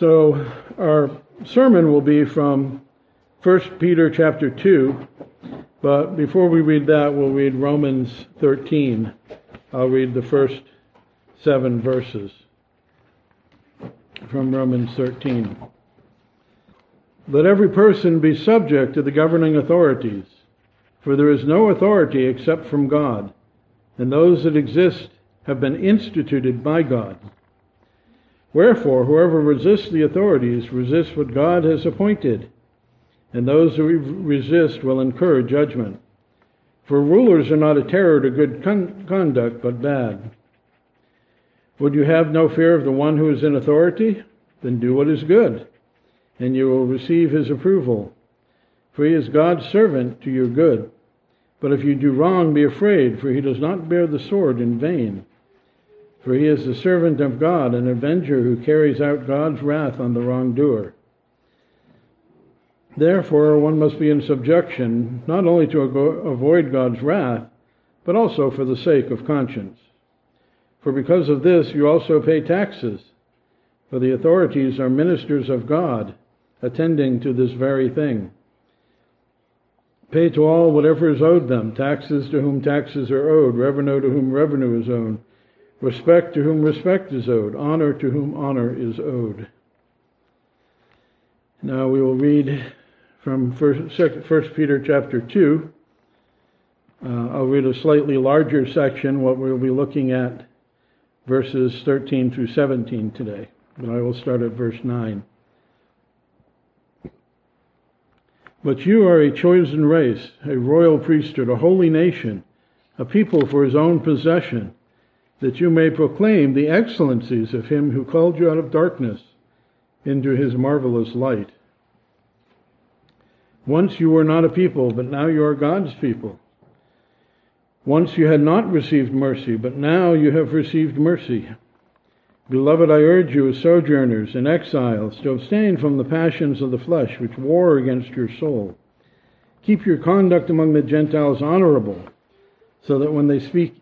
So our sermon will be from 1 Peter chapter 2, but before we read that, we'll read Romans 13. I'll read the first seven verses from Romans 13. Let every person be subject to the governing authorities, for there is no authority except from God, and those that exist have been instituted by God. Wherefore, whoever resists the authorities resists what God has appointed, and those who resist will incur judgment. For rulers are not a terror to good con- conduct, but bad. Would you have no fear of the one who is in authority? Then do what is good, and you will receive his approval. For he is God's servant to your good. But if you do wrong, be afraid, for he does not bear the sword in vain. For he is the servant of God, an avenger who carries out God's wrath on the wrongdoer. Therefore, one must be in subjection, not only to avoid God's wrath, but also for the sake of conscience. For because of this, you also pay taxes, for the authorities are ministers of God, attending to this very thing. Pay to all whatever is owed them, taxes to whom taxes are owed, revenue to whom revenue is owed respect to whom respect is owed, honor to whom honor is owed. Now we will read from First Peter chapter 2. Uh, I'll read a slightly larger section, what we'll be looking at verses 13 through 17 today. But I will start at verse 9. But you are a chosen race, a royal priesthood, a holy nation, a people for his own possession that you may proclaim the excellencies of him who called you out of darkness into his marvelous light. Once you were not a people, but now you are God's people. Once you had not received mercy, but now you have received mercy. Beloved, I urge you as sojourners and exiles to abstain from the passions of the flesh which war against your soul. Keep your conduct among the Gentiles honorable, so that when they speak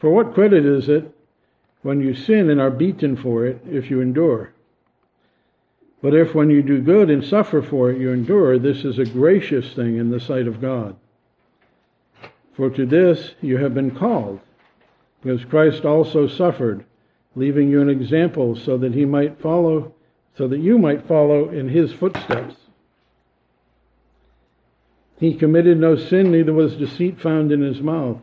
For what credit is it when you sin and are beaten for it if you endure? But if when you do good and suffer for it you endure, this is a gracious thing in the sight of God. For to this you have been called, because Christ also suffered, leaving you an example so that he might follow, so that you might follow in his footsteps. He committed no sin, neither was deceit found in his mouth.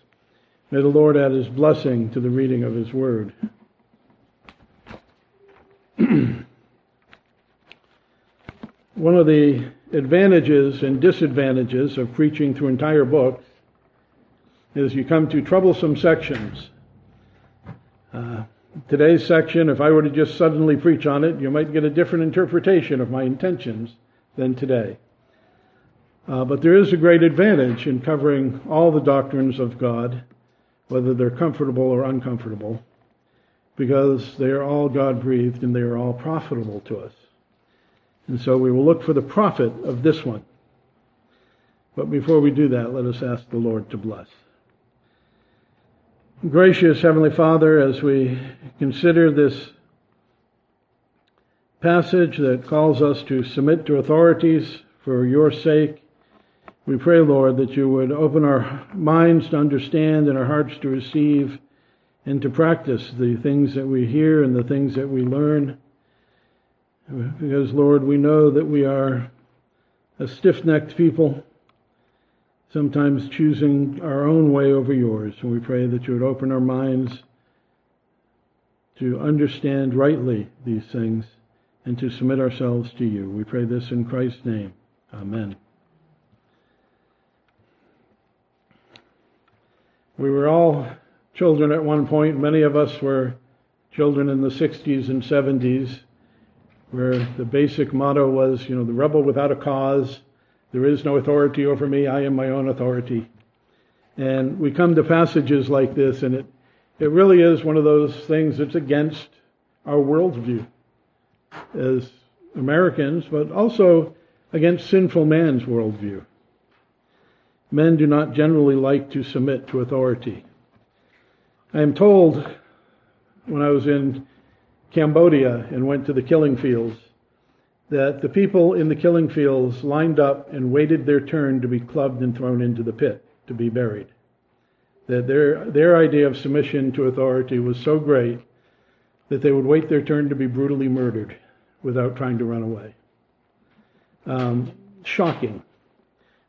May the Lord add his blessing to the reading of his word. One of the advantages and disadvantages of preaching through entire books is you come to troublesome sections. Uh, today's section, if I were to just suddenly preach on it, you might get a different interpretation of my intentions than today. Uh, but there is a great advantage in covering all the doctrines of God whether they're comfortable or uncomfortable, because they are all God breathed and they are all profitable to us. And so we will look for the profit of this one. But before we do that, let us ask the Lord to bless. Gracious Heavenly Father, as we consider this passage that calls us to submit to authorities for your sake, we pray, Lord, that you would open our minds to understand and our hearts to receive and to practice the things that we hear and the things that we learn. Because, Lord, we know that we are a stiff necked people sometimes choosing our own way over yours. And we pray that you would open our minds to understand rightly these things and to submit ourselves to you. We pray this in Christ's name. Amen. We were all children at one point. Many of us were children in the 60s and 70s, where the basic motto was, you know, the rebel without a cause there is no authority over me. I am my own authority. And we come to passages like this, and it, it really is one of those things that's against our worldview as Americans, but also against sinful man's worldview. Men do not generally like to submit to authority. I am told when I was in Cambodia and went to the killing fields that the people in the killing fields lined up and waited their turn to be clubbed and thrown into the pit to be buried. That their, their idea of submission to authority was so great that they would wait their turn to be brutally murdered without trying to run away. Um, shocking.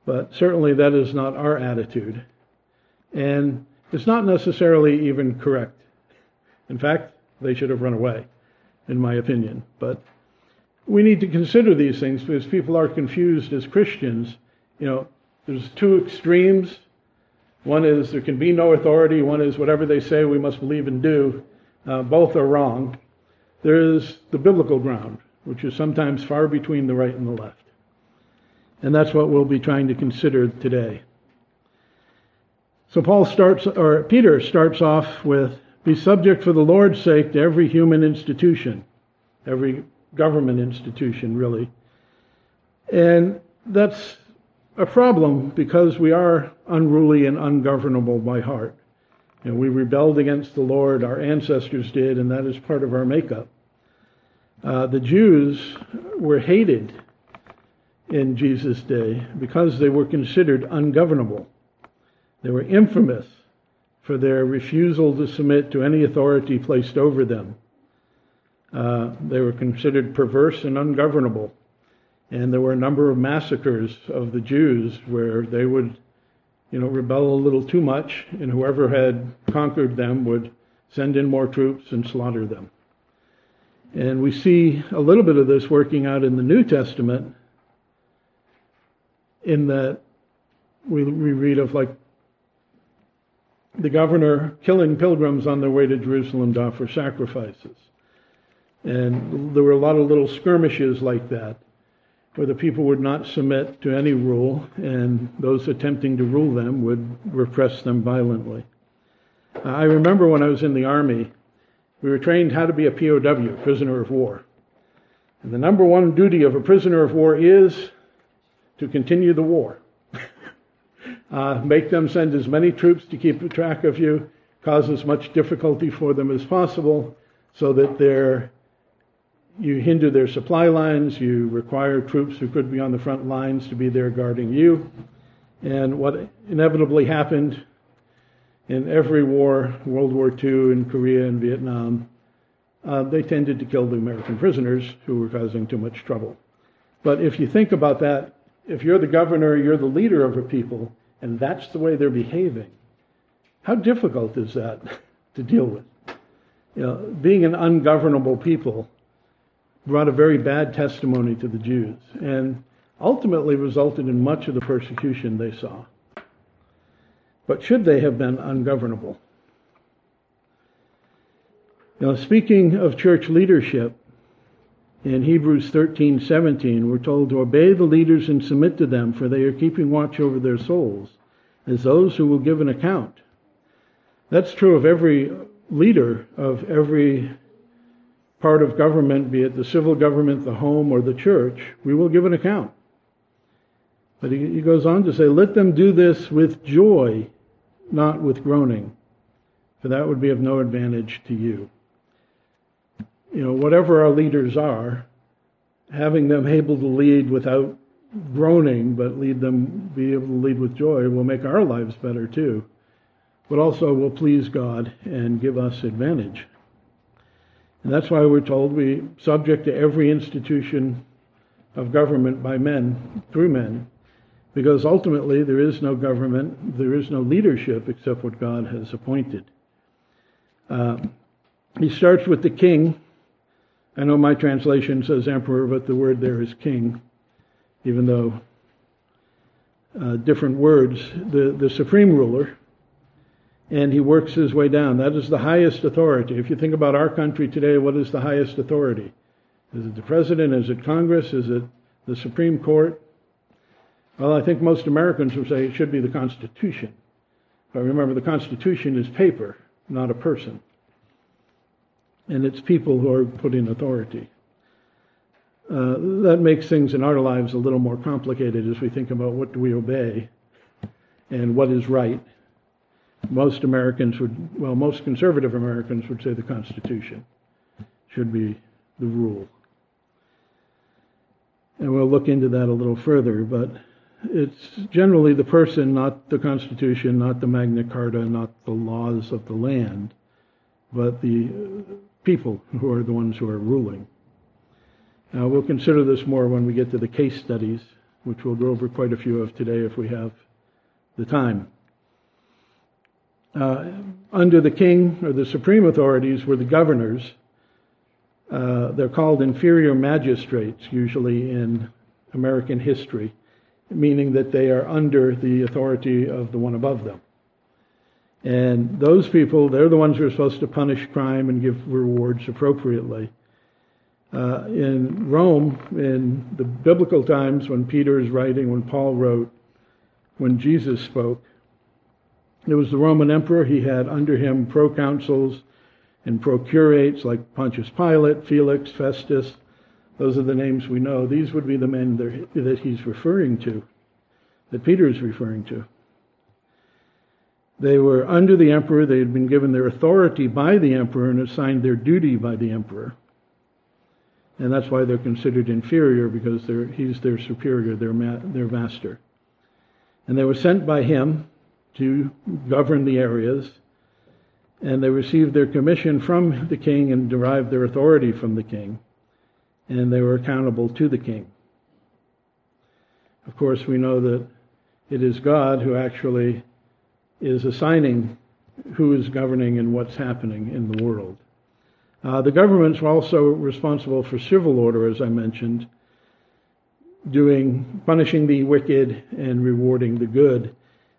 But certainly that is not our attitude. And it's not necessarily even correct. In fact, they should have run away, in my opinion. But we need to consider these things because people are confused as Christians. You know, there's two extremes. One is there can be no authority. One is whatever they say we must believe and do. Uh, both are wrong. There is the biblical ground, which is sometimes far between the right and the left. And that's what we'll be trying to consider today. So Paul starts, or Peter starts off with, be subject for the Lord's sake to every human institution, every government institution, really. And that's a problem because we are unruly and ungovernable by heart. And we rebelled against the Lord, our ancestors did, and that is part of our makeup. Uh, the Jews were hated in Jesus' day because they were considered ungovernable. They were infamous for their refusal to submit to any authority placed over them. Uh, they were considered perverse and ungovernable. And there were a number of massacres of the Jews where they would, you know, rebel a little too much, and whoever had conquered them would send in more troops and slaughter them. And we see a little bit of this working out in the New Testament, in that we, we read of like the governor killing pilgrims on their way to Jerusalem to offer sacrifices. And there were a lot of little skirmishes like that, where the people would not submit to any rule, and those attempting to rule them would repress them violently. I remember when I was in the Army, we were trained how to be a POW, prisoner of war. And the number one duty of a prisoner of war is to continue the war. uh, make them send as many troops to keep track of you, cause as much difficulty for them as possible, so that they're you hinder their supply lines, you require troops who could be on the front lines to be there guarding you. And what inevitably happened in every war, World War II, in Korea and Vietnam, uh, they tended to kill the American prisoners who were causing too much trouble. But if you think about that, if you're the governor, you're the leader of a people, and that's the way they're behaving, how difficult is that to deal with? You know, being an ungovernable people brought a very bad testimony to the Jews and ultimately resulted in much of the persecution they saw. But should they have been ungovernable? Now, speaking of church leadership, in Hebrews 13 17, we're told to obey the leaders and submit to them, for they are keeping watch over their souls, as those who will give an account. That's true of every leader of every part of government, be it the civil government, the home, or the church, we will give an account. But he, he goes on to say, let them do this with joy, not with groaning, for that would be of no advantage to you. You know, whatever our leaders are, having them able to lead without groaning, but lead them, be able to lead with joy, will make our lives better too, but also will please God and give us advantage. And that's why we're told we subject to every institution of government by men, through men, because ultimately there is no government, there is no leadership except what God has appointed. Uh, he starts with the king. I know my translation says emperor, but the word there is king, even though uh, different words. The, the supreme ruler, and he works his way down. That is the highest authority. If you think about our country today, what is the highest authority? Is it the president? Is it Congress? Is it the Supreme Court? Well, I think most Americans would say it should be the Constitution. But remember, the Constitution is paper, not a person. And it's people who are put in authority. Uh, that makes things in our lives a little more complicated as we think about what do we obey and what is right. Most Americans would, well, most conservative Americans would say the Constitution should be the rule. And we'll look into that a little further, but it's generally the person, not the Constitution, not the Magna Carta, not the laws of the land, but the people who are the ones who are ruling. Now, we'll consider this more when we get to the case studies, which we'll go over quite a few of today if we have the time. Uh, under the king or the supreme authorities were the governors. Uh, they're called inferior magistrates, usually in American history meaning that they are under the authority of the one above them. And those people, they're the ones who are supposed to punish crime and give rewards appropriately. Uh, in Rome, in the biblical times, when Peter is writing, when Paul wrote, when Jesus spoke, it was the Roman emperor. He had under him proconsuls and procurators like Pontius Pilate, Felix, Festus, those are the names we know. These would be the men that he's referring to, that Peter is referring to. They were under the emperor. They had been given their authority by the emperor and assigned their duty by the emperor. And that's why they're considered inferior because he's their superior, their, ma- their master. And they were sent by him to govern the areas. And they received their commission from the king and derived their authority from the king and they were accountable to the king. Of course, we know that it is God who actually is assigning who is governing and what's happening in the world. Uh, the governments were also responsible for civil order, as I mentioned, doing punishing the wicked and rewarding the good.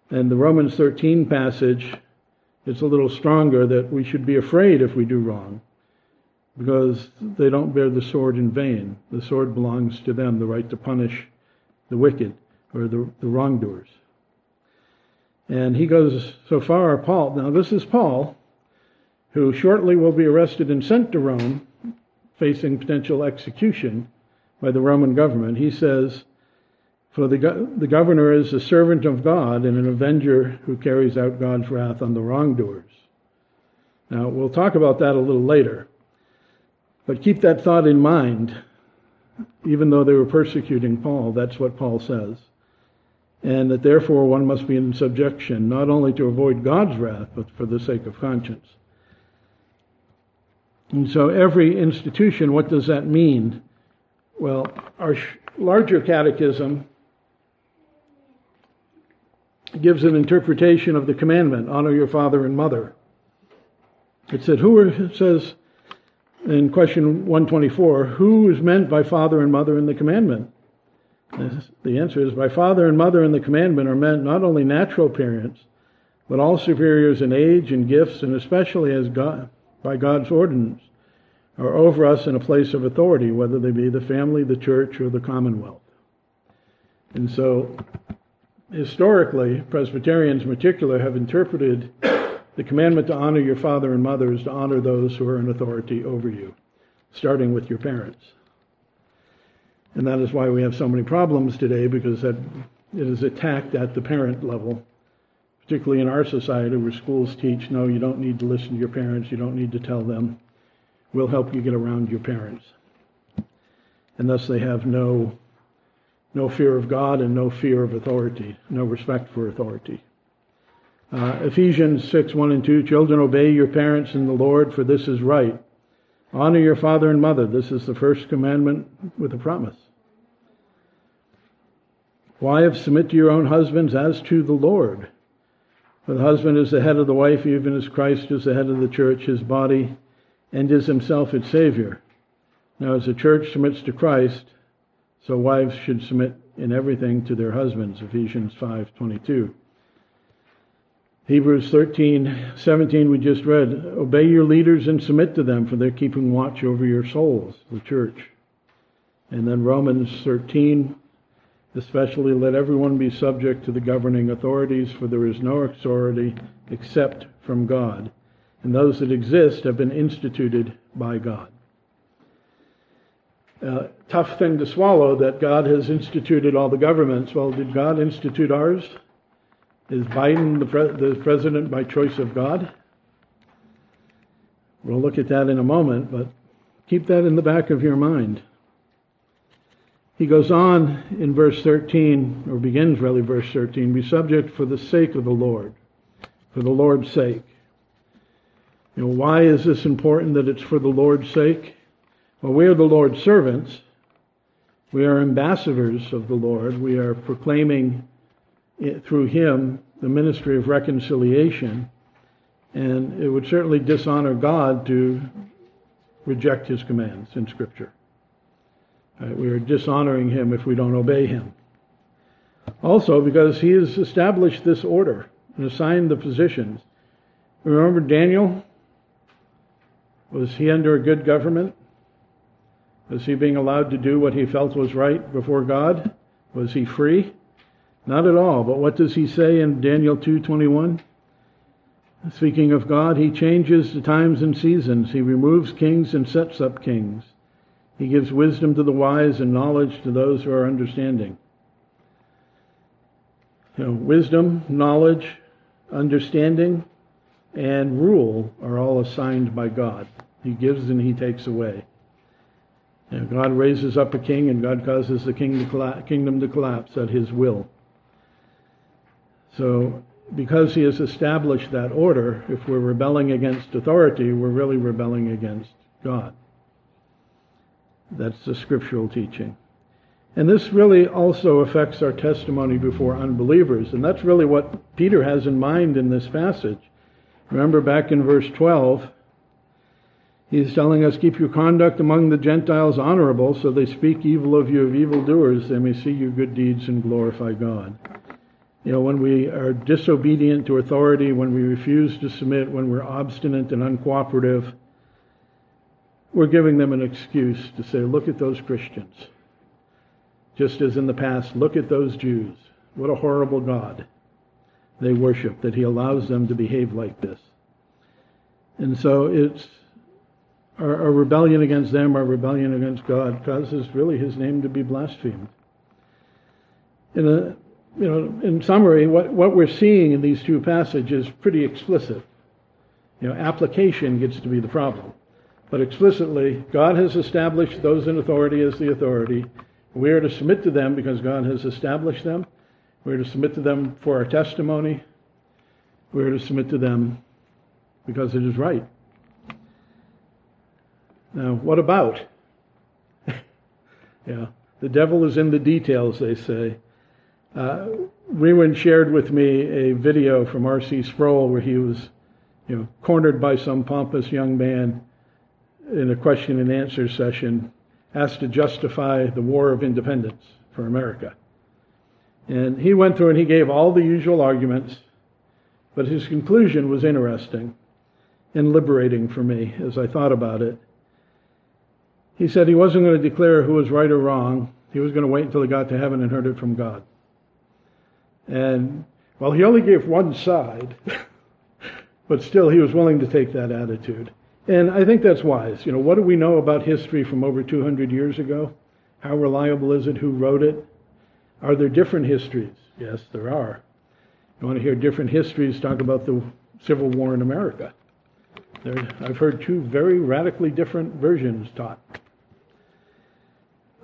And the Romans 13 passage, it's a little stronger that we should be afraid if we do wrong because they don't bear the sword in vain. The sword belongs to them, the right to punish the wicked or the, the wrongdoers. And he goes so far, Paul. Now, this is Paul, who shortly will be arrested and sent to Rome, facing potential execution by the Roman government. He says, For the, the governor is a servant of God and an avenger who carries out God's wrath on the wrongdoers. Now, we'll talk about that a little later. But keep that thought in mind. Even though they were persecuting Paul, that's what Paul says. And that therefore one must be in subjection, not only to avoid God's wrath, but for the sake of conscience. And so every institution, what does that mean? Well, our larger catechism gives an interpretation of the commandment honor your father and mother. It said, who are, it says, in question 124, who is meant by father and mother in the commandment? The answer is by father and mother in the commandment are meant not only natural parents, but all superiors in age and gifts, and especially as God, by God's ordinance, are over us in a place of authority, whether they be the family, the church, or the commonwealth. And so, historically, Presbyterians in particular have interpreted the commandment to honor your father and mother is to honor those who are in authority over you, starting with your parents. And that is why we have so many problems today, because that it is attacked at the parent level, particularly in our society where schools teach no, you don't need to listen to your parents, you don't need to tell them. We'll help you get around your parents. And thus they have no, no fear of God and no fear of authority, no respect for authority. Uh, Ephesians 6 1 and 2 Children, obey your parents in the Lord, for this is right. Honor your father and mother. This is the first commandment with a promise. Wives, submit to your own husbands as to the Lord. For the husband is the head of the wife, even as Christ is the head of the church, his body, and is himself its Savior. Now, as the church submits to Christ, so wives should submit in everything to their husbands. Ephesians 5:22. Hebrews 13:17 we just read, obey your leaders and submit to them for they're keeping watch over your souls, the church. And then Romans 13 especially let everyone be subject to the governing authorities for there is no authority except from God, and those that exist have been instituted by God. Uh, tough thing to swallow that God has instituted all the governments. Well, did God institute ours? Is Biden the, pre- the president by choice of God? We'll look at that in a moment, but keep that in the back of your mind. He goes on in verse 13, or begins really verse 13, be subject for the sake of the Lord, for the Lord's sake. You know, why is this important that it's for the Lord's sake? Well, we are the Lord's servants. We are ambassadors of the Lord. We are proclaiming through him the ministry of reconciliation. And it would certainly dishonor God to reject his commands in Scripture. Right? We are dishonoring him if we don't obey him. Also, because he has established this order and assigned the positions. Remember Daniel? Was he under a good government? Was he being allowed to do what he felt was right before God? Was he free? Not at all. But what does he say in Daniel 2:21? Speaking of God, he changes the times and seasons. He removes kings and sets up kings. He gives wisdom to the wise and knowledge to those who are understanding. You know, wisdom, knowledge, understanding, and rule are all assigned by God. He gives and he takes away. You know, God raises up a king and God causes the king to kingdom to collapse at his will. So, because he has established that order, if we're rebelling against authority, we're really rebelling against God. That's the scriptural teaching. And this really also affects our testimony before unbelievers. And that's really what Peter has in mind in this passage. Remember back in verse 12, he's telling us, Keep your conduct among the Gentiles honorable, so they speak evil of you of evildoers, they may see your good deeds and glorify God. You know, when we are disobedient to authority, when we refuse to submit, when we're obstinate and uncooperative, we're giving them an excuse to say, look at those Christians. Just as in the past, look at those Jews. What a horrible God they worship, that he allows them to behave like this. And so it's our, our rebellion against them, our rebellion against God, causes really his name to be blasphemed. In a, you know, in summary, what, what we're seeing in these two passages is pretty explicit. You know, application gets to be the problem. But explicitly, God has established those in authority as the authority. We are to submit to them because God has established them. We are to submit to them for our testimony. We are to submit to them because it is right. Now, what about? yeah, the devil is in the details, they say. Uh, shared with me a video from R.C. Sproul where he was, you know, cornered by some pompous young man in a question and answer session, asked to justify the War of Independence for America. And he went through and he gave all the usual arguments, but his conclusion was interesting and liberating for me as I thought about it. He said he wasn't going to declare who was right or wrong. He was going to wait until he got to heaven and heard it from God. And, well, he only gave one side, but still he was willing to take that attitude. And I think that's wise. You know, what do we know about history from over 200 years ago? How reliable is it? Who wrote it? Are there different histories? Yes, there are. You want to hear different histories? Talk about the Civil War in America. There, I've heard two very radically different versions taught.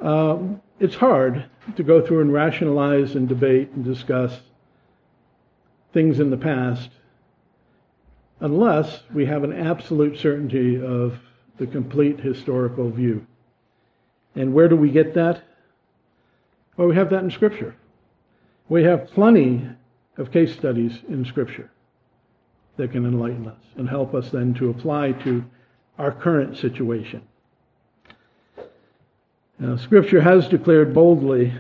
Um, it's hard to go through and rationalize and debate and discuss things in the past unless we have an absolute certainty of the complete historical view. And where do we get that? Well, we have that in Scripture. We have plenty of case studies in Scripture that can enlighten us and help us then to apply to our current situation. Now, Scripture has declared boldly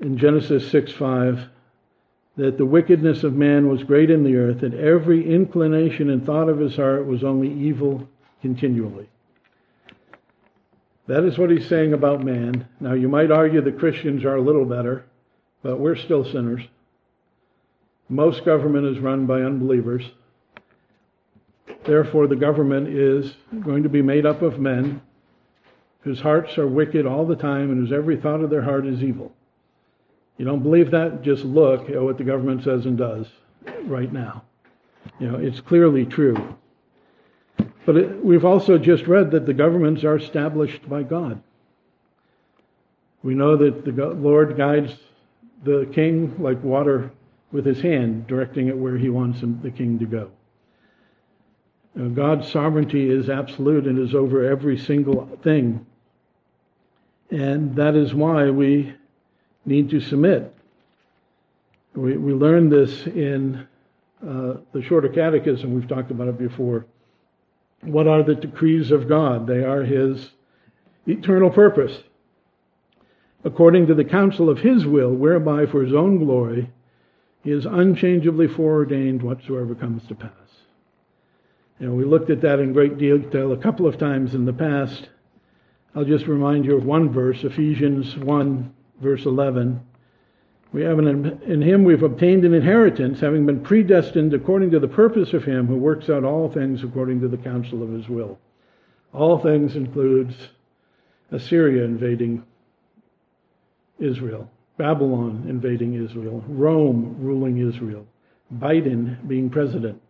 in Genesis 6 5 that the wickedness of man was great in the earth, and every inclination and thought of his heart was only evil continually. That is what he's saying about man. Now, you might argue that Christians are a little better, but we're still sinners. Most government is run by unbelievers. Therefore, the government is going to be made up of men whose hearts are wicked all the time and whose every thought of their heart is evil. You don't believe that? Just look at what the government says and does right now. You know, it's clearly true. But it, we've also just read that the governments are established by God. We know that the Lord guides the king like water with his hand, directing it where he wants him, the king to go. Now, God's sovereignty is absolute and is over every single thing. And that is why we need to submit. We, we learned this in uh, the Shorter Catechism, we've talked about it before. What are the decrees of God? They are His eternal purpose, according to the counsel of His will, whereby for His own glory He is unchangeably foreordained whatsoever comes to pass. Know, we looked at that in great detail a couple of times in the past. I'll just remind you of one verse, Ephesians 1 verse 11. We have an, in him we've obtained an inheritance, having been predestined according to the purpose of him who works out all things according to the counsel of his will. All things includes Assyria invading Israel, Babylon invading Israel, Rome ruling Israel, Biden being president.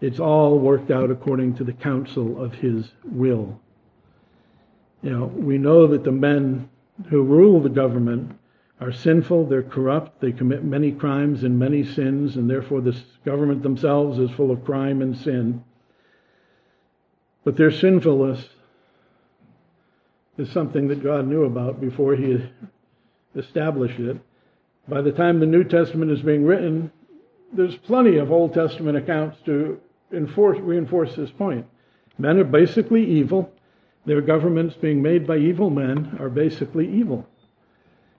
It's all worked out according to the counsel of his will. You know, we know that the men who rule the government are sinful, they're corrupt, they commit many crimes and many sins, and therefore this government themselves is full of crime and sin. But their sinfulness is something that God knew about before He established it. By the time the New Testament is being written, there's plenty of Old Testament accounts to enforce, reinforce this point. Men are basically evil. Their governments being made by evil men are basically evil.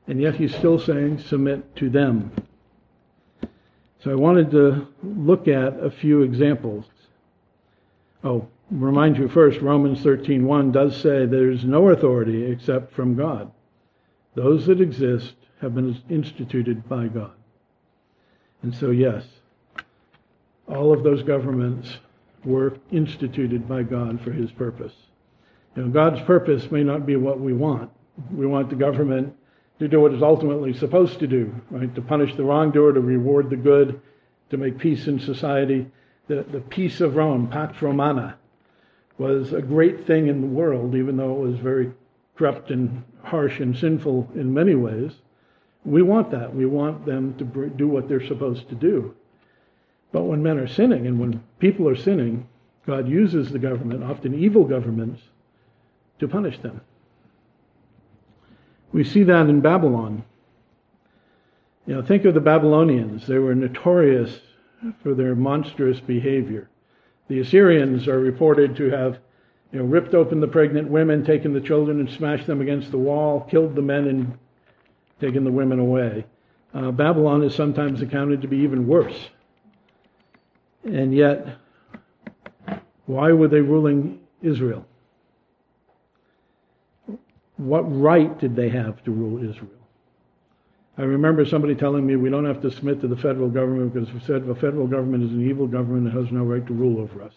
And yet he's still saying, submit to them. So I wanted to look at a few examples. Oh, remind you first, Romans 13:1 does say there's no authority except from God. Those that exist have been instituted by God. And so yes, all of those governments were instituted by God for his purpose. You know, God's purpose may not be what we want. We want the government to do what it's ultimately supposed to do, right? To punish the wrongdoer, to reward the good, to make peace in society. The, the peace of Rome, Pax Romana, was a great thing in the world, even though it was very corrupt and harsh and sinful in many ways. We want that. We want them to do what they're supposed to do. But when men are sinning and when people are sinning, God uses the government, often evil governments, to punish them. We see that in Babylon. You know, think of the Babylonians. They were notorious for their monstrous behavior. The Assyrians are reported to have you know, ripped open the pregnant women, taken the children and smashed them against the wall, killed the men and taken the women away. Uh, Babylon is sometimes accounted to be even worse. And yet, why were they ruling Israel? What right did they have to rule Israel? I remember somebody telling me we don't have to submit to the federal government because we said the federal government is an evil government and has no right to rule over us.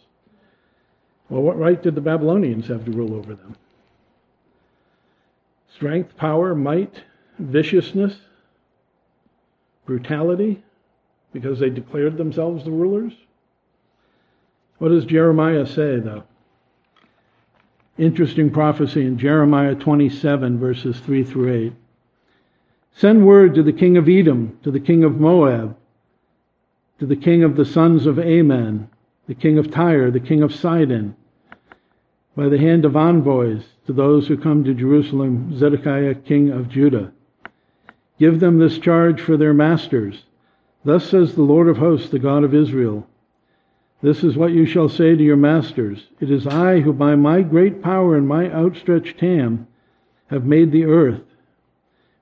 Well, what right did the Babylonians have to rule over them? strength, power, might, viciousness, brutality, because they declared themselves the rulers. What does Jeremiah say, though? Interesting prophecy in Jeremiah 27, verses 3 through 8. Send word to the king of Edom, to the king of Moab, to the king of the sons of Ammon, the king of Tyre, the king of Sidon, by the hand of envoys to those who come to Jerusalem, Zedekiah, king of Judah. Give them this charge for their masters. Thus says the Lord of hosts, the God of Israel. This is what you shall say to your masters. It is I who by my great power and my outstretched hand have made the earth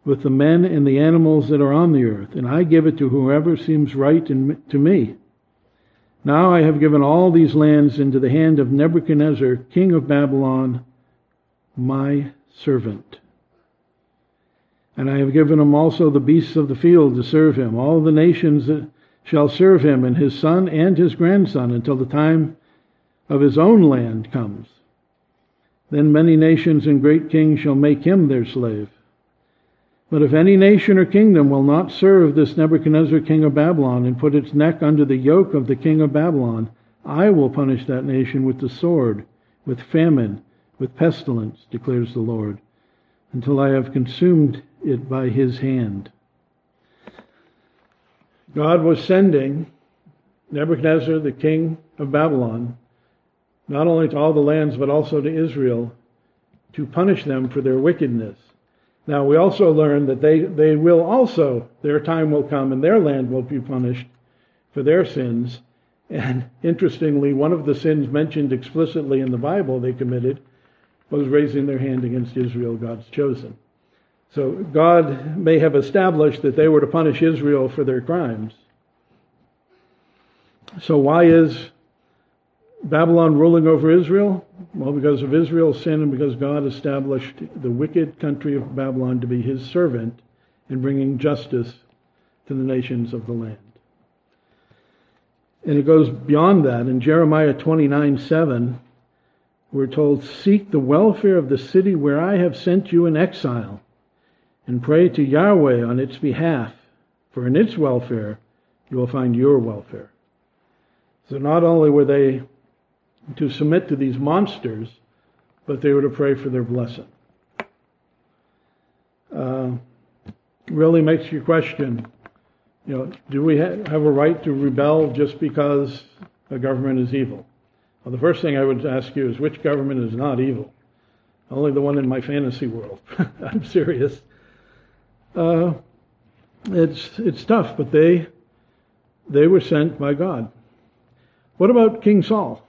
with the men and the animals that are on the earth, and I give it to whoever seems right to me. Now I have given all these lands into the hand of Nebuchadnezzar, king of Babylon, my servant. And I have given him also the beasts of the field to serve him, all the nations that shall serve him, and his son and his grandson, until the time of his own land comes. Then many nations and great kings shall make him their slave. But if any nation or kingdom will not serve this Nebuchadnezzar king of Babylon and put its neck under the yoke of the king of Babylon, I will punish that nation with the sword, with famine, with pestilence, declares the Lord, until I have consumed it by his hand. God was sending Nebuchadnezzar, the king of Babylon, not only to all the lands, but also to Israel, to punish them for their wickedness. Now, we also learn that they, they will also, their time will come and their land will be punished for their sins. And interestingly, one of the sins mentioned explicitly in the Bible they committed was raising their hand against Israel, God's chosen. So God may have established that they were to punish Israel for their crimes. So why is Babylon ruling over Israel? Well, because of Israel's sin and because God established the wicked country of Babylon to be his servant in bringing justice to the nations of the land. And it goes beyond that. In Jeremiah 29 7, we're told, Seek the welfare of the city where I have sent you in exile, and pray to Yahweh on its behalf, for in its welfare you will find your welfare. So not only were they to submit to these monsters, but they were to pray for their blessing. Uh, really makes you question, you know, do we ha- have a right to rebel just because a government is evil? Well, the first thing I would ask you is which government is not evil? Only the one in my fantasy world. I'm serious. Uh, it's it's tough, but they they were sent by God. What about King Saul?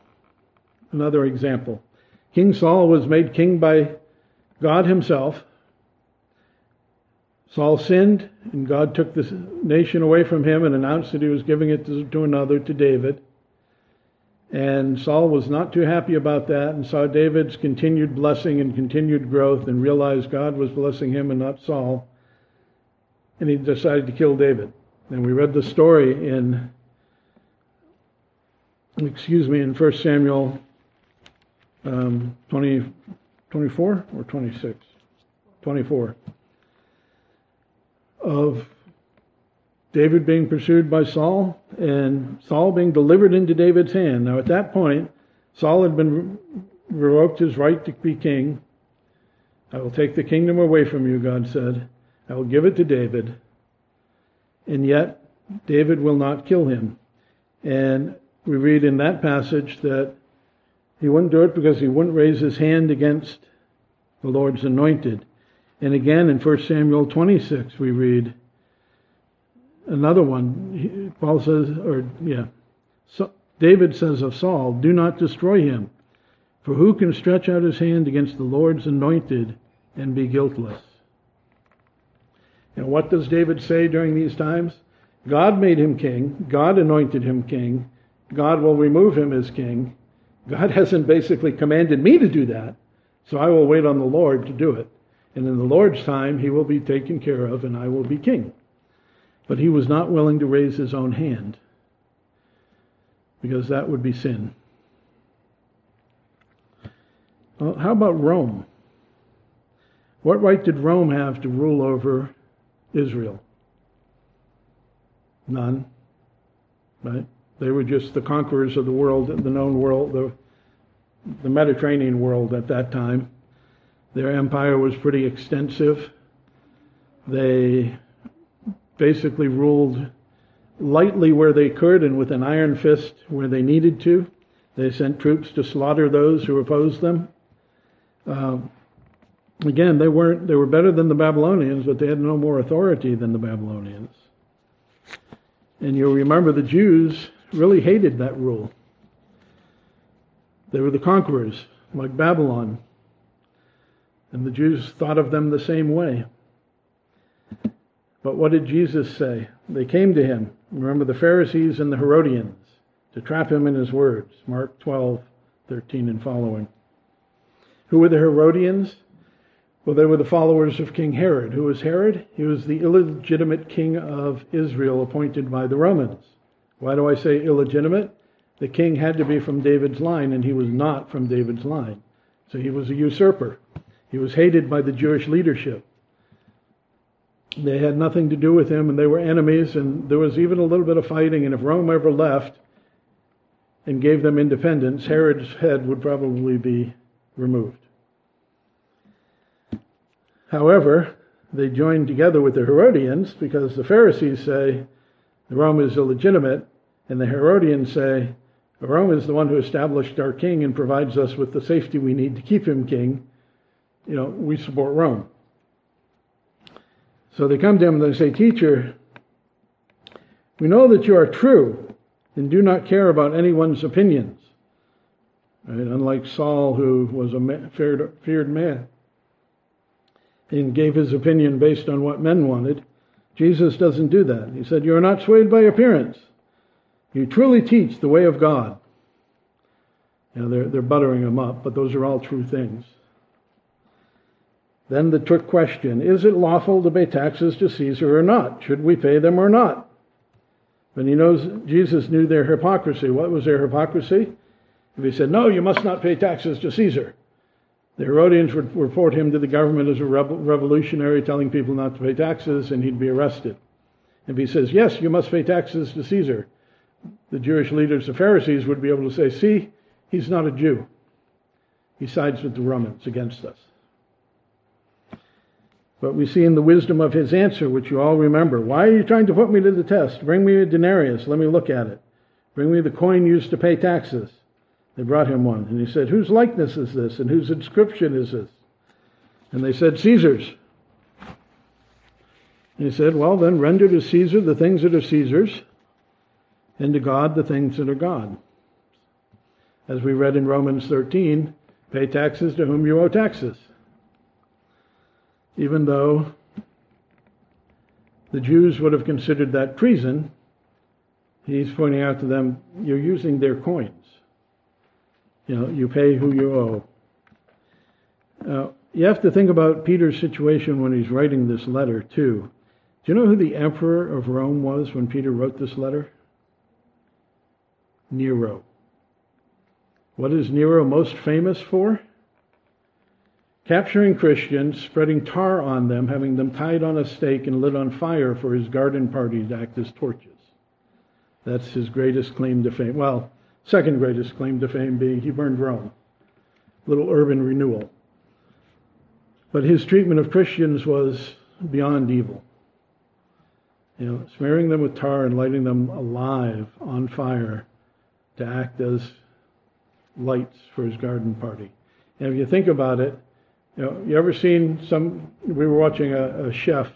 Another example. King Saul was made king by God himself. Saul sinned, and God took the nation away from him and announced that he was giving it to, to another, to David. And Saul was not too happy about that and saw David's continued blessing and continued growth and realized God was blessing him and not Saul. And he decided to kill David. And we read the story in, excuse me, in 1 Samuel um, 20, 24 or 26? 24. Of David being pursued by Saul and Saul being delivered into David's hand. Now, at that point, Saul had been revoked his right to be king. I will take the kingdom away from you, God said. I will give it to David. And yet, David will not kill him. And we read in that passage that he wouldn't do it because he wouldn't raise his hand against the Lord's anointed. And again in 1 Samuel 26, we read another one. Paul says, or yeah, so David says of Saul, Do not destroy him, for who can stretch out his hand against the Lord's anointed and be guiltless? And what does David say during these times? God made him king, God anointed him king, God will remove him as king, God hasn't basically commanded me to do that, so I will wait on the Lord to do it. And in the Lord's time, he will be taken care of, and I will be king. But he was not willing to raise his own hand, because that would be sin. Well, how about Rome? What right did Rome have to rule over Israel? None. Right? They were just the conquerors of the world, the known world, the, the Mediterranean world at that time. Their empire was pretty extensive. They basically ruled lightly where they could and with an iron fist where they needed to. They sent troops to slaughter those who opposed them. Uh, again, they weren't they were better than the Babylonians, but they had no more authority than the Babylonians. And you'll remember the Jews really hated that rule. They were the conquerors, like Babylon. And the Jews thought of them the same way. But what did Jesus say? They came to him. Remember the Pharisees and the Herodians to trap him in his words. Mark 12, 13 and following. Who were the Herodians? Well, they were the followers of King Herod. Who was Herod? He was the illegitimate king of Israel appointed by the Romans. Why do I say illegitimate? The king had to be from David's line, and he was not from David's line. So he was a usurper. He was hated by the Jewish leadership. They had nothing to do with him, and they were enemies, and there was even a little bit of fighting. And if Rome ever left and gave them independence, Herod's head would probably be removed. However, they joined together with the Herodians because the Pharisees say Rome is illegitimate, and the Herodians say Rome is the one who established our king and provides us with the safety we need to keep him king. You know, we support Rome. So they come to him and they say, Teacher, we know that you are true and do not care about anyone's opinions. Right? Unlike Saul, who was a feared man and gave his opinion based on what men wanted, Jesus doesn't do that. He said, You are not swayed by appearance. You truly teach the way of God. You know, they're, they're buttering him up, but those are all true things. Then the trick question is it lawful to pay taxes to Caesar or not? Should we pay them or not? But he knows Jesus knew their hypocrisy. What was their hypocrisy? If he said, No, you must not pay taxes to Caesar, the Herodians would report him to the government as a revolutionary, telling people not to pay taxes, and he'd be arrested. If he says, Yes, you must pay taxes to Caesar, the Jewish leaders, the Pharisees, would be able to say, See, he's not a Jew. He sides with the Romans against us. But we see in the wisdom of his answer, which you all remember, why are you trying to put me to the test? Bring me a denarius, let me look at it. Bring me the coin used to pay taxes. They brought him one, and he said, Whose likeness is this, and whose inscription is this? And they said, Caesar's. And he said, Well, then render to Caesar the things that are Caesar's, and to God the things that are God. As we read in Romans 13, pay taxes to whom you owe taxes even though the Jews would have considered that treason, he's pointing out to them, you're using their coins. You know, you pay who you owe. Now, you have to think about Peter's situation when he's writing this letter, too. Do you know who the emperor of Rome was when Peter wrote this letter? Nero. What is Nero most famous for? capturing Christians, spreading tar on them, having them tied on a stake and lit on fire for his garden party to act as torches. That's his greatest claim to fame. Well, second greatest claim to fame being he burned Rome. Little urban renewal. But his treatment of Christians was beyond evil. You know, smearing them with tar and lighting them alive on fire to act as lights for his garden party. And if you think about it, you know, you ever seen some? We were watching a, a chef.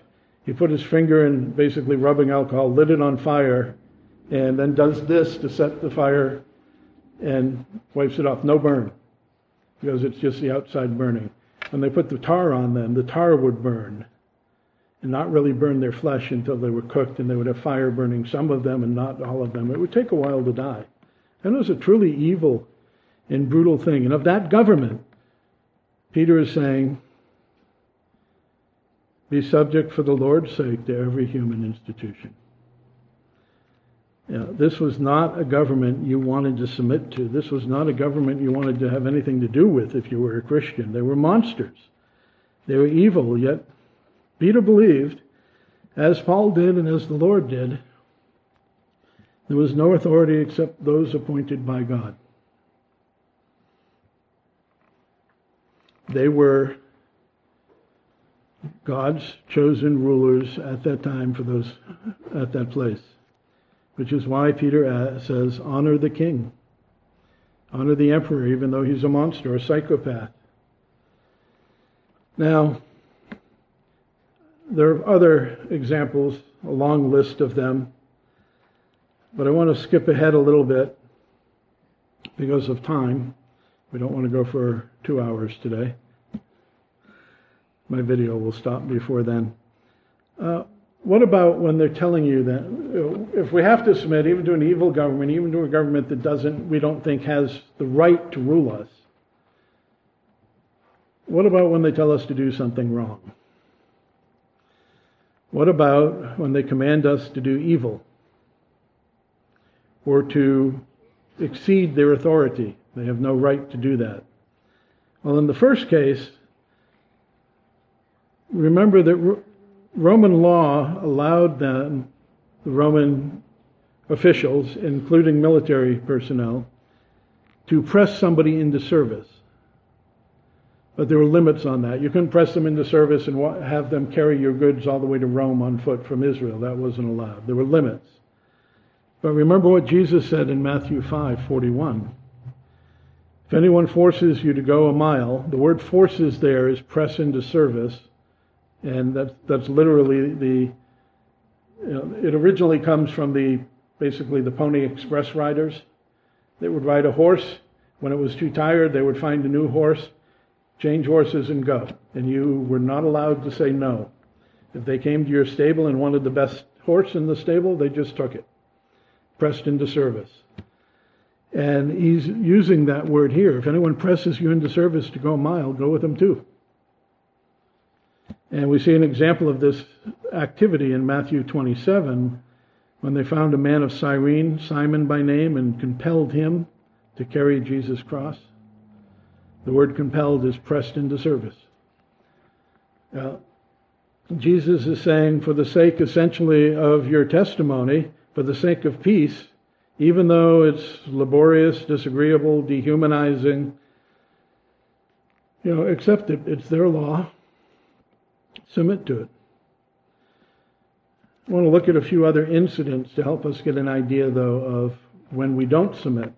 He put his finger in basically rubbing alcohol, lit it on fire, and then does this to set the fire and wipes it off. No burn, because it's just the outside burning. When they put the tar on them, the tar would burn and not really burn their flesh until they were cooked, and they would have fire burning some of them and not all of them. It would take a while to die. And it was a truly evil and brutal thing. And of that government, Peter is saying, be subject for the Lord's sake to every human institution. Know, this was not a government you wanted to submit to. This was not a government you wanted to have anything to do with if you were a Christian. They were monsters. They were evil, yet Peter believed, as Paul did and as the Lord did, there was no authority except those appointed by God. They were God's chosen rulers at that time for those at that place, which is why Peter says, "Honor the king, honor the emperor, even though he's a monster, a psychopath." Now, there are other examples, a long list of them, but I want to skip ahead a little bit because of time. We don't want to go for two hours today. My video will stop before then. Uh, what about when they're telling you that uh, if we have to submit even to an evil government, even to a government that doesn't, we don't think has the right to rule us? What about when they tell us to do something wrong? What about when they command us to do evil or to exceed their authority? They have no right to do that. Well, in the first case, remember that Roman law allowed them, the Roman officials, including military personnel, to press somebody into service. But there were limits on that. You couldn't press them into service and have them carry your goods all the way to Rome on foot from Israel. That wasn't allowed. There were limits. But remember what Jesus said in Matthew 5:41. If anyone forces you to go a mile, the word forces there is press into service, and that's that's literally the you know, it originally comes from the basically the pony express riders. They would ride a horse. When it was too tired, they would find a new horse change horses and go. And you were not allowed to say no. If they came to your stable and wanted the best horse in the stable, they just took it, pressed into service. And he's using that word here. If anyone presses you into service to go a mile, go with them too. And we see an example of this activity in Matthew 27 when they found a man of Cyrene, Simon by name, and compelled him to carry Jesus' cross. The word compelled is pressed into service. Now, Jesus is saying, for the sake essentially of your testimony, for the sake of peace, even though it's laborious, disagreeable, dehumanizing, you know, accept it. It's their law. Submit to it. I want to look at a few other incidents to help us get an idea, though, of when we don't submit.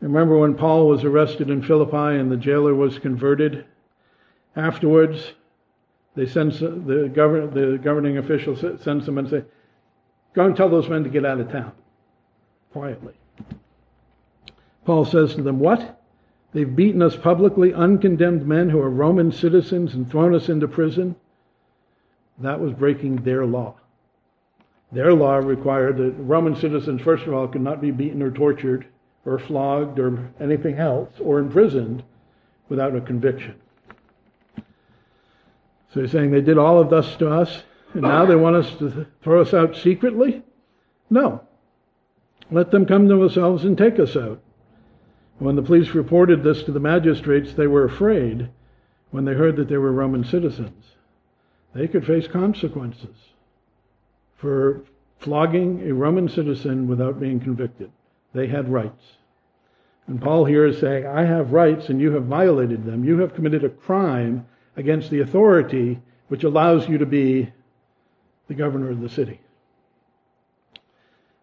Remember when Paul was arrested in Philippi and the jailer was converted? Afterwards, they send the, govern, the governing official sends them and say, "Go and tell those men to get out of town quietly." Paul says to them, "What? They've beaten us publicly, uncondemned men who are Roman citizens, and thrown us into prison." That was breaking their law. Their law required that Roman citizens, first of all, could not be beaten or tortured or flogged or anything else or imprisoned without a conviction. So he's saying they did all of this to us, and now they want us to throw us out secretly? No. Let them come to themselves and take us out. When the police reported this to the magistrates, they were afraid when they heard that they were Roman citizens. They could face consequences for flogging a Roman citizen without being convicted. They had rights. And Paul here is saying, I have rights and you have violated them. You have committed a crime against the authority which allows you to be the governor of the city.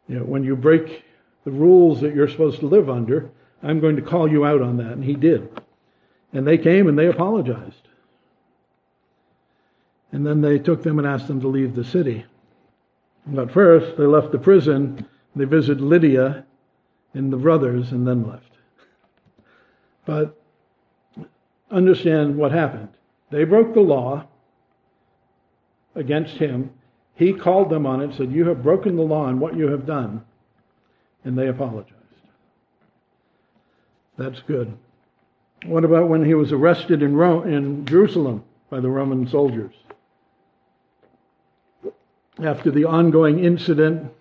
You know, when you break the rules that you're supposed to live under, I'm going to call you out on that. And he did. And they came and they apologized. And then they took them and asked them to leave the city. But first, they left the prison. They visited Lydia and the brothers and then left. But understand what happened. They broke the law against him. He called them on it, said, You have broken the law and what you have done. And they apologized. That's good. What about when he was arrested in, Rome, in Jerusalem by the Roman soldiers? After the ongoing incident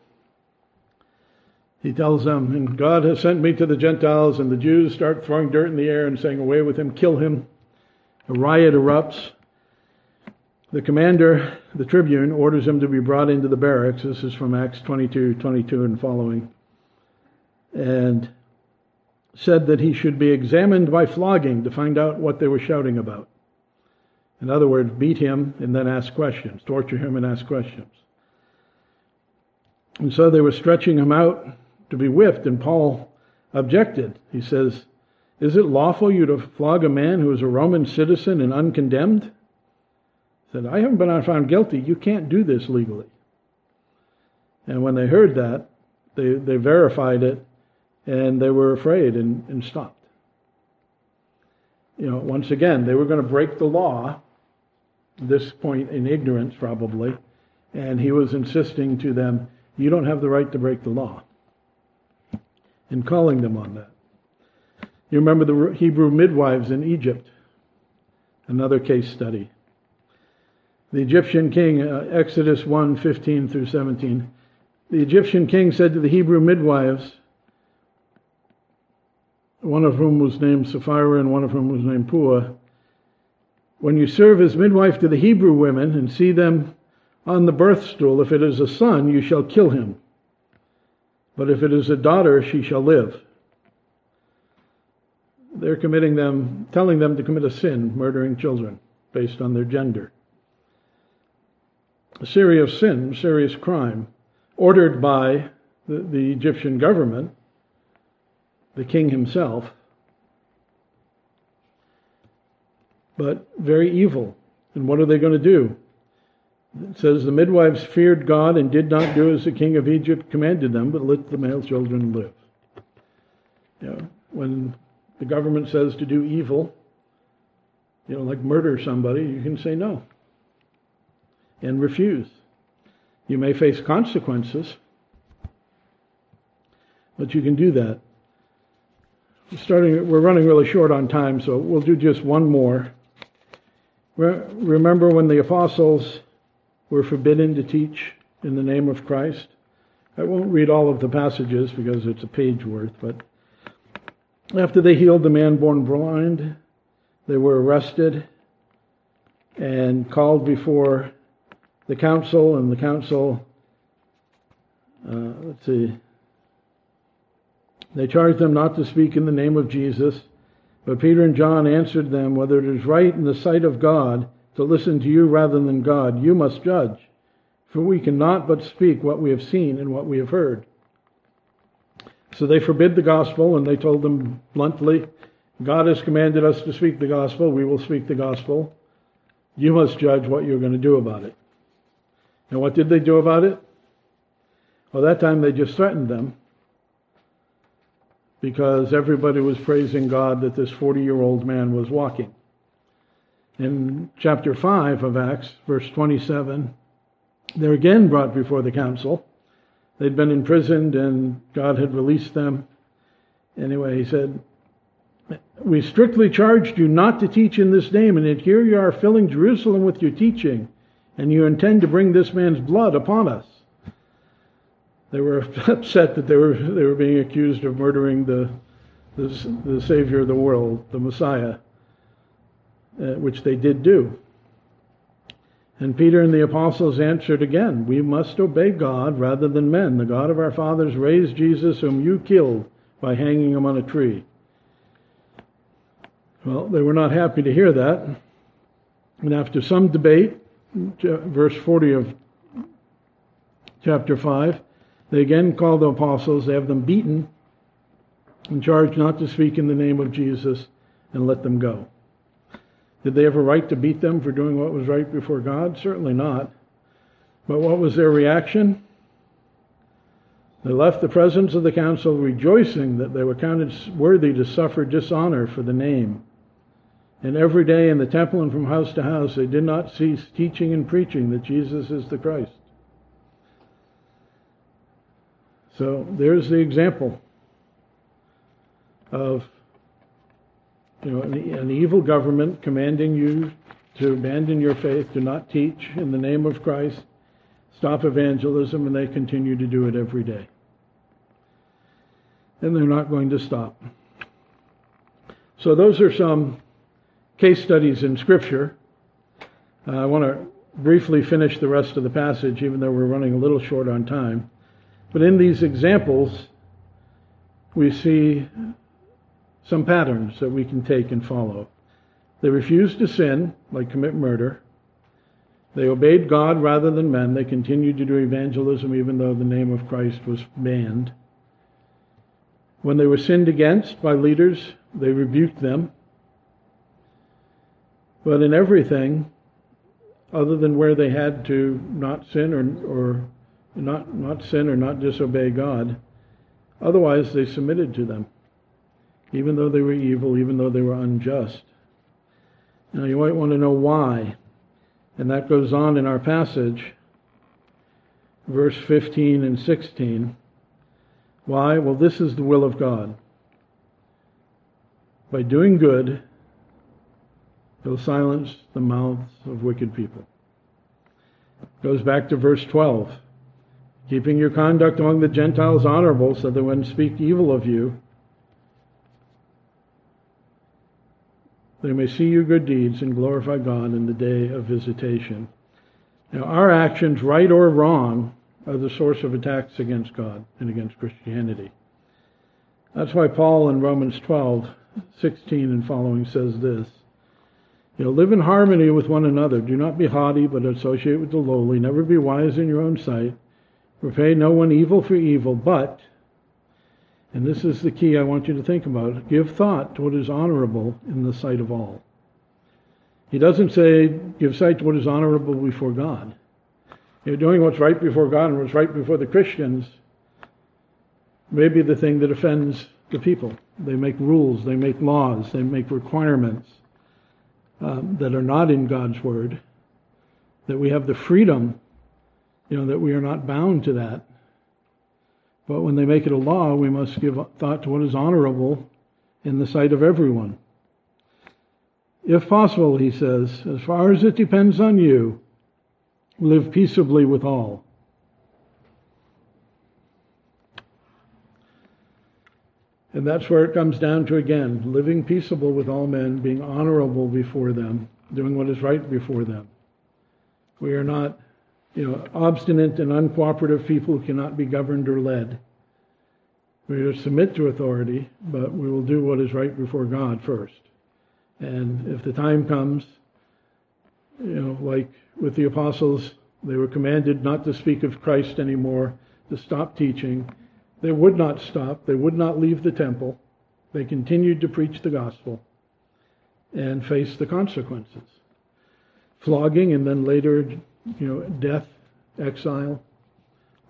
he tells them, and God has sent me to the Gentiles, and the Jews start throwing dirt in the air and saying, Away with him, kill him. A riot erupts. The commander, the tribune, orders him to be brought into the barracks. This is from Acts 22, 22 and following. And said that he should be examined by flogging to find out what they were shouting about. In other words, beat him and then ask questions, torture him and ask questions. And so they were stretching him out to be whipped, and Paul objected. He says, Is it lawful you to flog a man who is a Roman citizen and uncondemned? He said, I haven't been found guilty. You can't do this legally. And when they heard that, they, they verified it and they were afraid and, and stopped. You know, once again, they were going to break the law, this point in ignorance probably, and he was insisting to them, You don't have the right to break the law and calling them on that. You remember the Hebrew midwives in Egypt, another case study. The Egyptian king, uh, Exodus 1 15 through 17. The Egyptian king said to the Hebrew midwives, one of whom was named Shiphrah and one of whom was named Puah, when you serve as midwife to the Hebrew women and see them on the birth stool, if it is a son, you shall kill him. But if it is a daughter, she shall live. They're committing them, telling them to commit a sin, murdering children based on their gender. A serious sin, serious crime, ordered by the, the Egyptian government, the king himself, but very evil. And what are they going to do? It says the midwives feared God and did not do as the king of Egypt commanded them, but let the male children live. You know, when the government says to do evil, you know, like murder somebody, you can say no and refuse. You may face consequences, but you can do that. Starting, we're running really short on time, so we'll do just one more. Remember when the apostles were forbidden to teach in the name of Christ. I won't read all of the passages because it's a page worth, but after they healed the man born blind, they were arrested and called before the council, and the council, uh, let's see, they charged them not to speak in the name of Jesus. But Peter and John answered them, Whether it is right in the sight of God to listen to you rather than God. You must judge, for we cannot but speak what we have seen and what we have heard. So they forbid the gospel, and they told them bluntly, God has commanded us to speak the gospel. We will speak the gospel. You must judge what you're going to do about it. And what did they do about it? Well, that time they just threatened them because everybody was praising God that this 40 year old man was walking in chapter 5 of Acts, verse 27, they're again brought before the council. They'd been imprisoned and God had released them. Anyway, he said, We strictly charged you not to teach in this name, and yet here you are filling Jerusalem with your teaching, and you intend to bring this man's blood upon us. They were upset that they were, they were being accused of murdering the, the, the Savior of the world, the Messiah uh, which they did do. And Peter and the apostles answered again, We must obey God rather than men. The God of our fathers raised Jesus, whom you killed by hanging him on a tree. Well, they were not happy to hear that. And after some debate, verse 40 of chapter 5, they again called the apostles, they have them beaten, and charged not to speak in the name of Jesus, and let them go. Did they have a right to beat them for doing what was right before God? Certainly not. But what was their reaction? They left the presence of the council rejoicing that they were counted worthy to suffer dishonor for the name. And every day in the temple and from house to house, they did not cease teaching and preaching that Jesus is the Christ. So there's the example of you know, an, an evil government commanding you to abandon your faith, to not teach in the name of Christ, stop evangelism, and they continue to do it every day. And they're not going to stop. So, those are some case studies in Scripture. Uh, I want to briefly finish the rest of the passage, even though we're running a little short on time. But in these examples, we see some patterns that we can take and follow. They refused to sin, like commit murder. They obeyed God rather than men. They continued to do evangelism even though the name of Christ was banned. When they were sinned against by leaders, they rebuked them. But in everything, other than where they had to not sin or, or not, not sin or not disobey God, otherwise they submitted to them, even though they were evil, even though they were unjust. Now you might want to know why. And that goes on in our passage, verse 15 and 16. Why? Well, this is the will of God. By doing good, he'll silence the mouths of wicked people. Goes back to verse 12. Keeping your conduct among the Gentiles honorable, so that when speak evil of you, they may see your good deeds and glorify God in the day of visitation. Now, our actions, right or wrong, are the source of attacks against God and against Christianity. That's why Paul in Romans 12, 16 and following says this. You know, live in harmony with one another. Do not be haughty, but associate with the lowly. Never be wise in your own sight. Repay no one evil for evil, but and this is the key I want you to think about. Give thought to what is honorable in the sight of all. He doesn't say give sight to what is honorable before God. You're doing what's right before God and what's right before the Christians may be the thing that offends the people. They make rules, they make laws, they make requirements um, that are not in God's Word. That we have the freedom, you know, that we are not bound to that. But when they make it a law, we must give thought to what is honorable in the sight of everyone. If possible, he says, as far as it depends on you, live peaceably with all. And that's where it comes down to again living peaceable with all men, being honorable before them, doing what is right before them. We are not you know, obstinate and uncooperative people who cannot be governed or led. We will submit to authority, but we will do what is right before God first. And if the time comes, you know, like with the apostles, they were commanded not to speak of Christ anymore, to stop teaching. They would not stop. They would not leave the temple. They continued to preach the gospel and face the consequences. Flogging and then later you know, death, exile,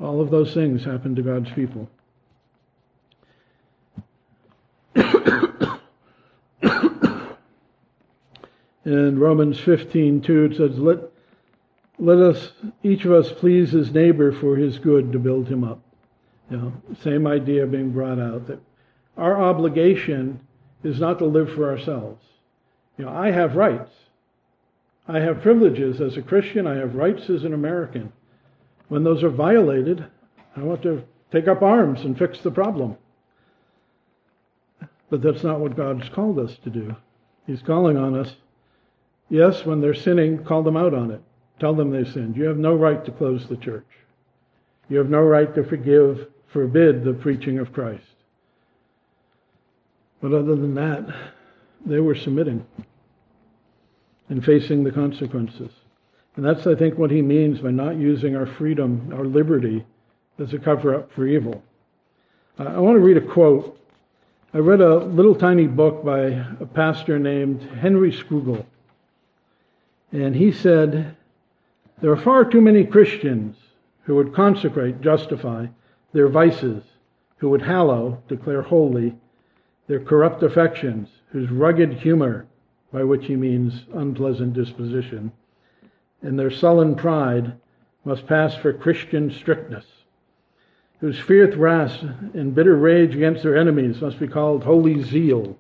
all of those things happen to God's people. In Romans 15, 2, it says, let, let us, each of us please his neighbor for his good to build him up. You know, same idea being brought out that our obligation is not to live for ourselves. You know, I have rights. I have privileges as a Christian, I have rights as an American. When those are violated, I want to take up arms and fix the problem. But that's not what God's called us to do. He's calling on us. Yes, when they're sinning, call them out on it. Tell them they sinned. You have no right to close the church. You have no right to forgive, forbid the preaching of Christ. But other than that, they were submitting and facing the consequences. And that's, I think, what he means by not using our freedom, our liberty, as a cover up for evil. Uh, I want to read a quote. I read a little tiny book by a pastor named Henry Scougal. And he said, There are far too many Christians who would consecrate, justify their vices, who would hallow, declare holy, their corrupt affections, whose rugged humor by which he means unpleasant disposition, and their sullen pride must pass for Christian strictness, whose fierce wrath and bitter rage against their enemies must be called holy zeal,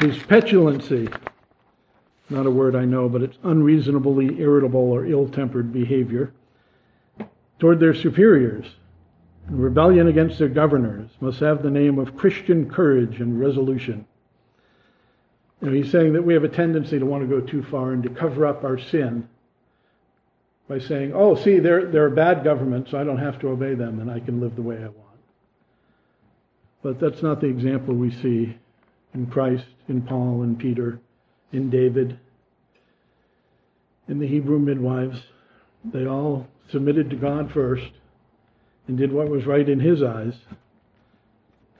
whose petulancy, not a word I know, but it's unreasonably irritable or ill tempered behavior toward their superiors and rebellion against their governors must have the name of Christian courage and resolution He's saying that we have a tendency to want to go too far and to cover up our sin by saying, oh, see, they're, they're a bad government, so I don't have to obey them and I can live the way I want. But that's not the example we see in Christ, in Paul, in Peter, in David, in the Hebrew midwives. They all submitted to God first and did what was right in his eyes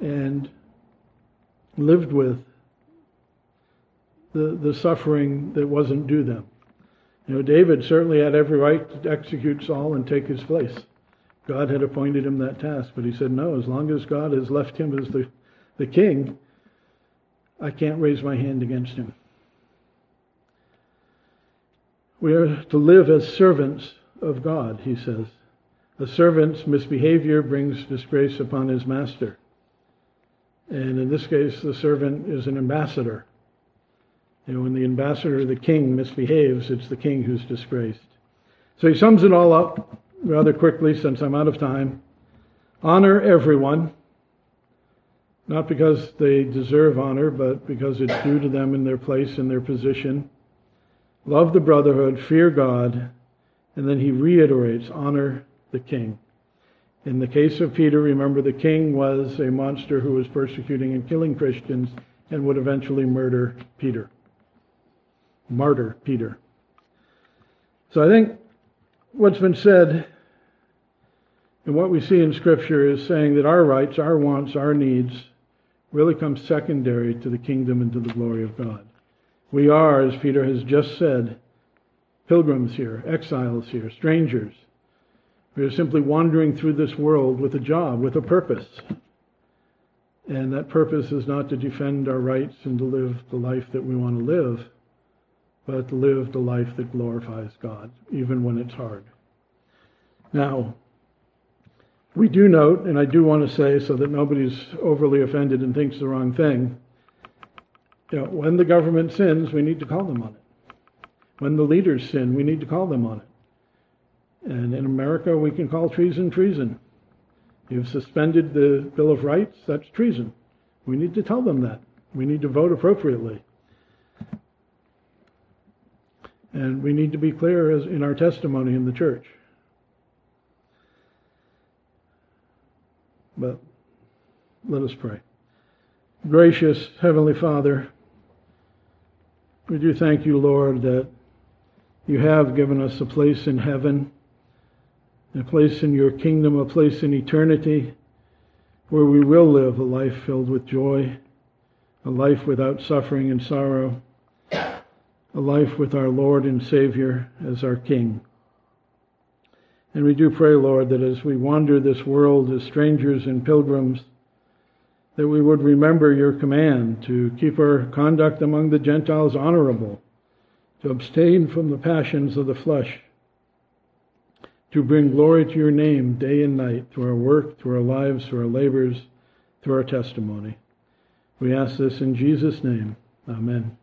and lived with the, the suffering that wasn't due them. You know, David certainly had every right to execute Saul and take his place. God had appointed him that task, but he said, no, as long as God has left him as the, the king, I can't raise my hand against him. We are to live as servants of God, he says. A servant's misbehavior brings disgrace upon his master. And in this case, the servant is an ambassador. You know, when the ambassador, the king, misbehaves, it's the king who's disgraced. So he sums it all up rather quickly since I'm out of time. Honor everyone, not because they deserve honor, but because it's due to them in their place and their position. Love the brotherhood, fear God, and then he reiterates honor the king. In the case of Peter, remember the king was a monster who was persecuting and killing Christians and would eventually murder Peter martyr Peter. So I think what's been said and what we see in Scripture is saying that our rights, our wants, our needs really come secondary to the kingdom and to the glory of God. We are, as Peter has just said, pilgrims here, exiles here, strangers. We are simply wandering through this world with a job, with a purpose. And that purpose is not to defend our rights and to live the life that we want to live, but live the life that glorifies God, even when it's hard. Now, we do note, and I do want to say so that nobody's overly offended and thinks the wrong thing, you know, when the government sins, we need to call them on it. When the leaders sin, we need to call them on it. And in America, we can call treason treason. You've suspended the Bill of Rights, that's treason. We need to tell them that. We need to vote appropriately. And we need to be clear as in our testimony in the church. But let us pray. Gracious Heavenly Father, we do thank you, Lord, that you have given us a place in heaven, a place in your kingdom, a place in eternity where we will live a life filled with joy, a life without suffering and sorrow a life with our Lord and Savior as our King. And we do pray, Lord, that as we wander this world as strangers and pilgrims, that we would remember your command to keep our conduct among the Gentiles honorable, to abstain from the passions of the flesh, to bring glory to your name day and night through our work, through our lives, through our labors, through our testimony. We ask this in Jesus' name. Amen.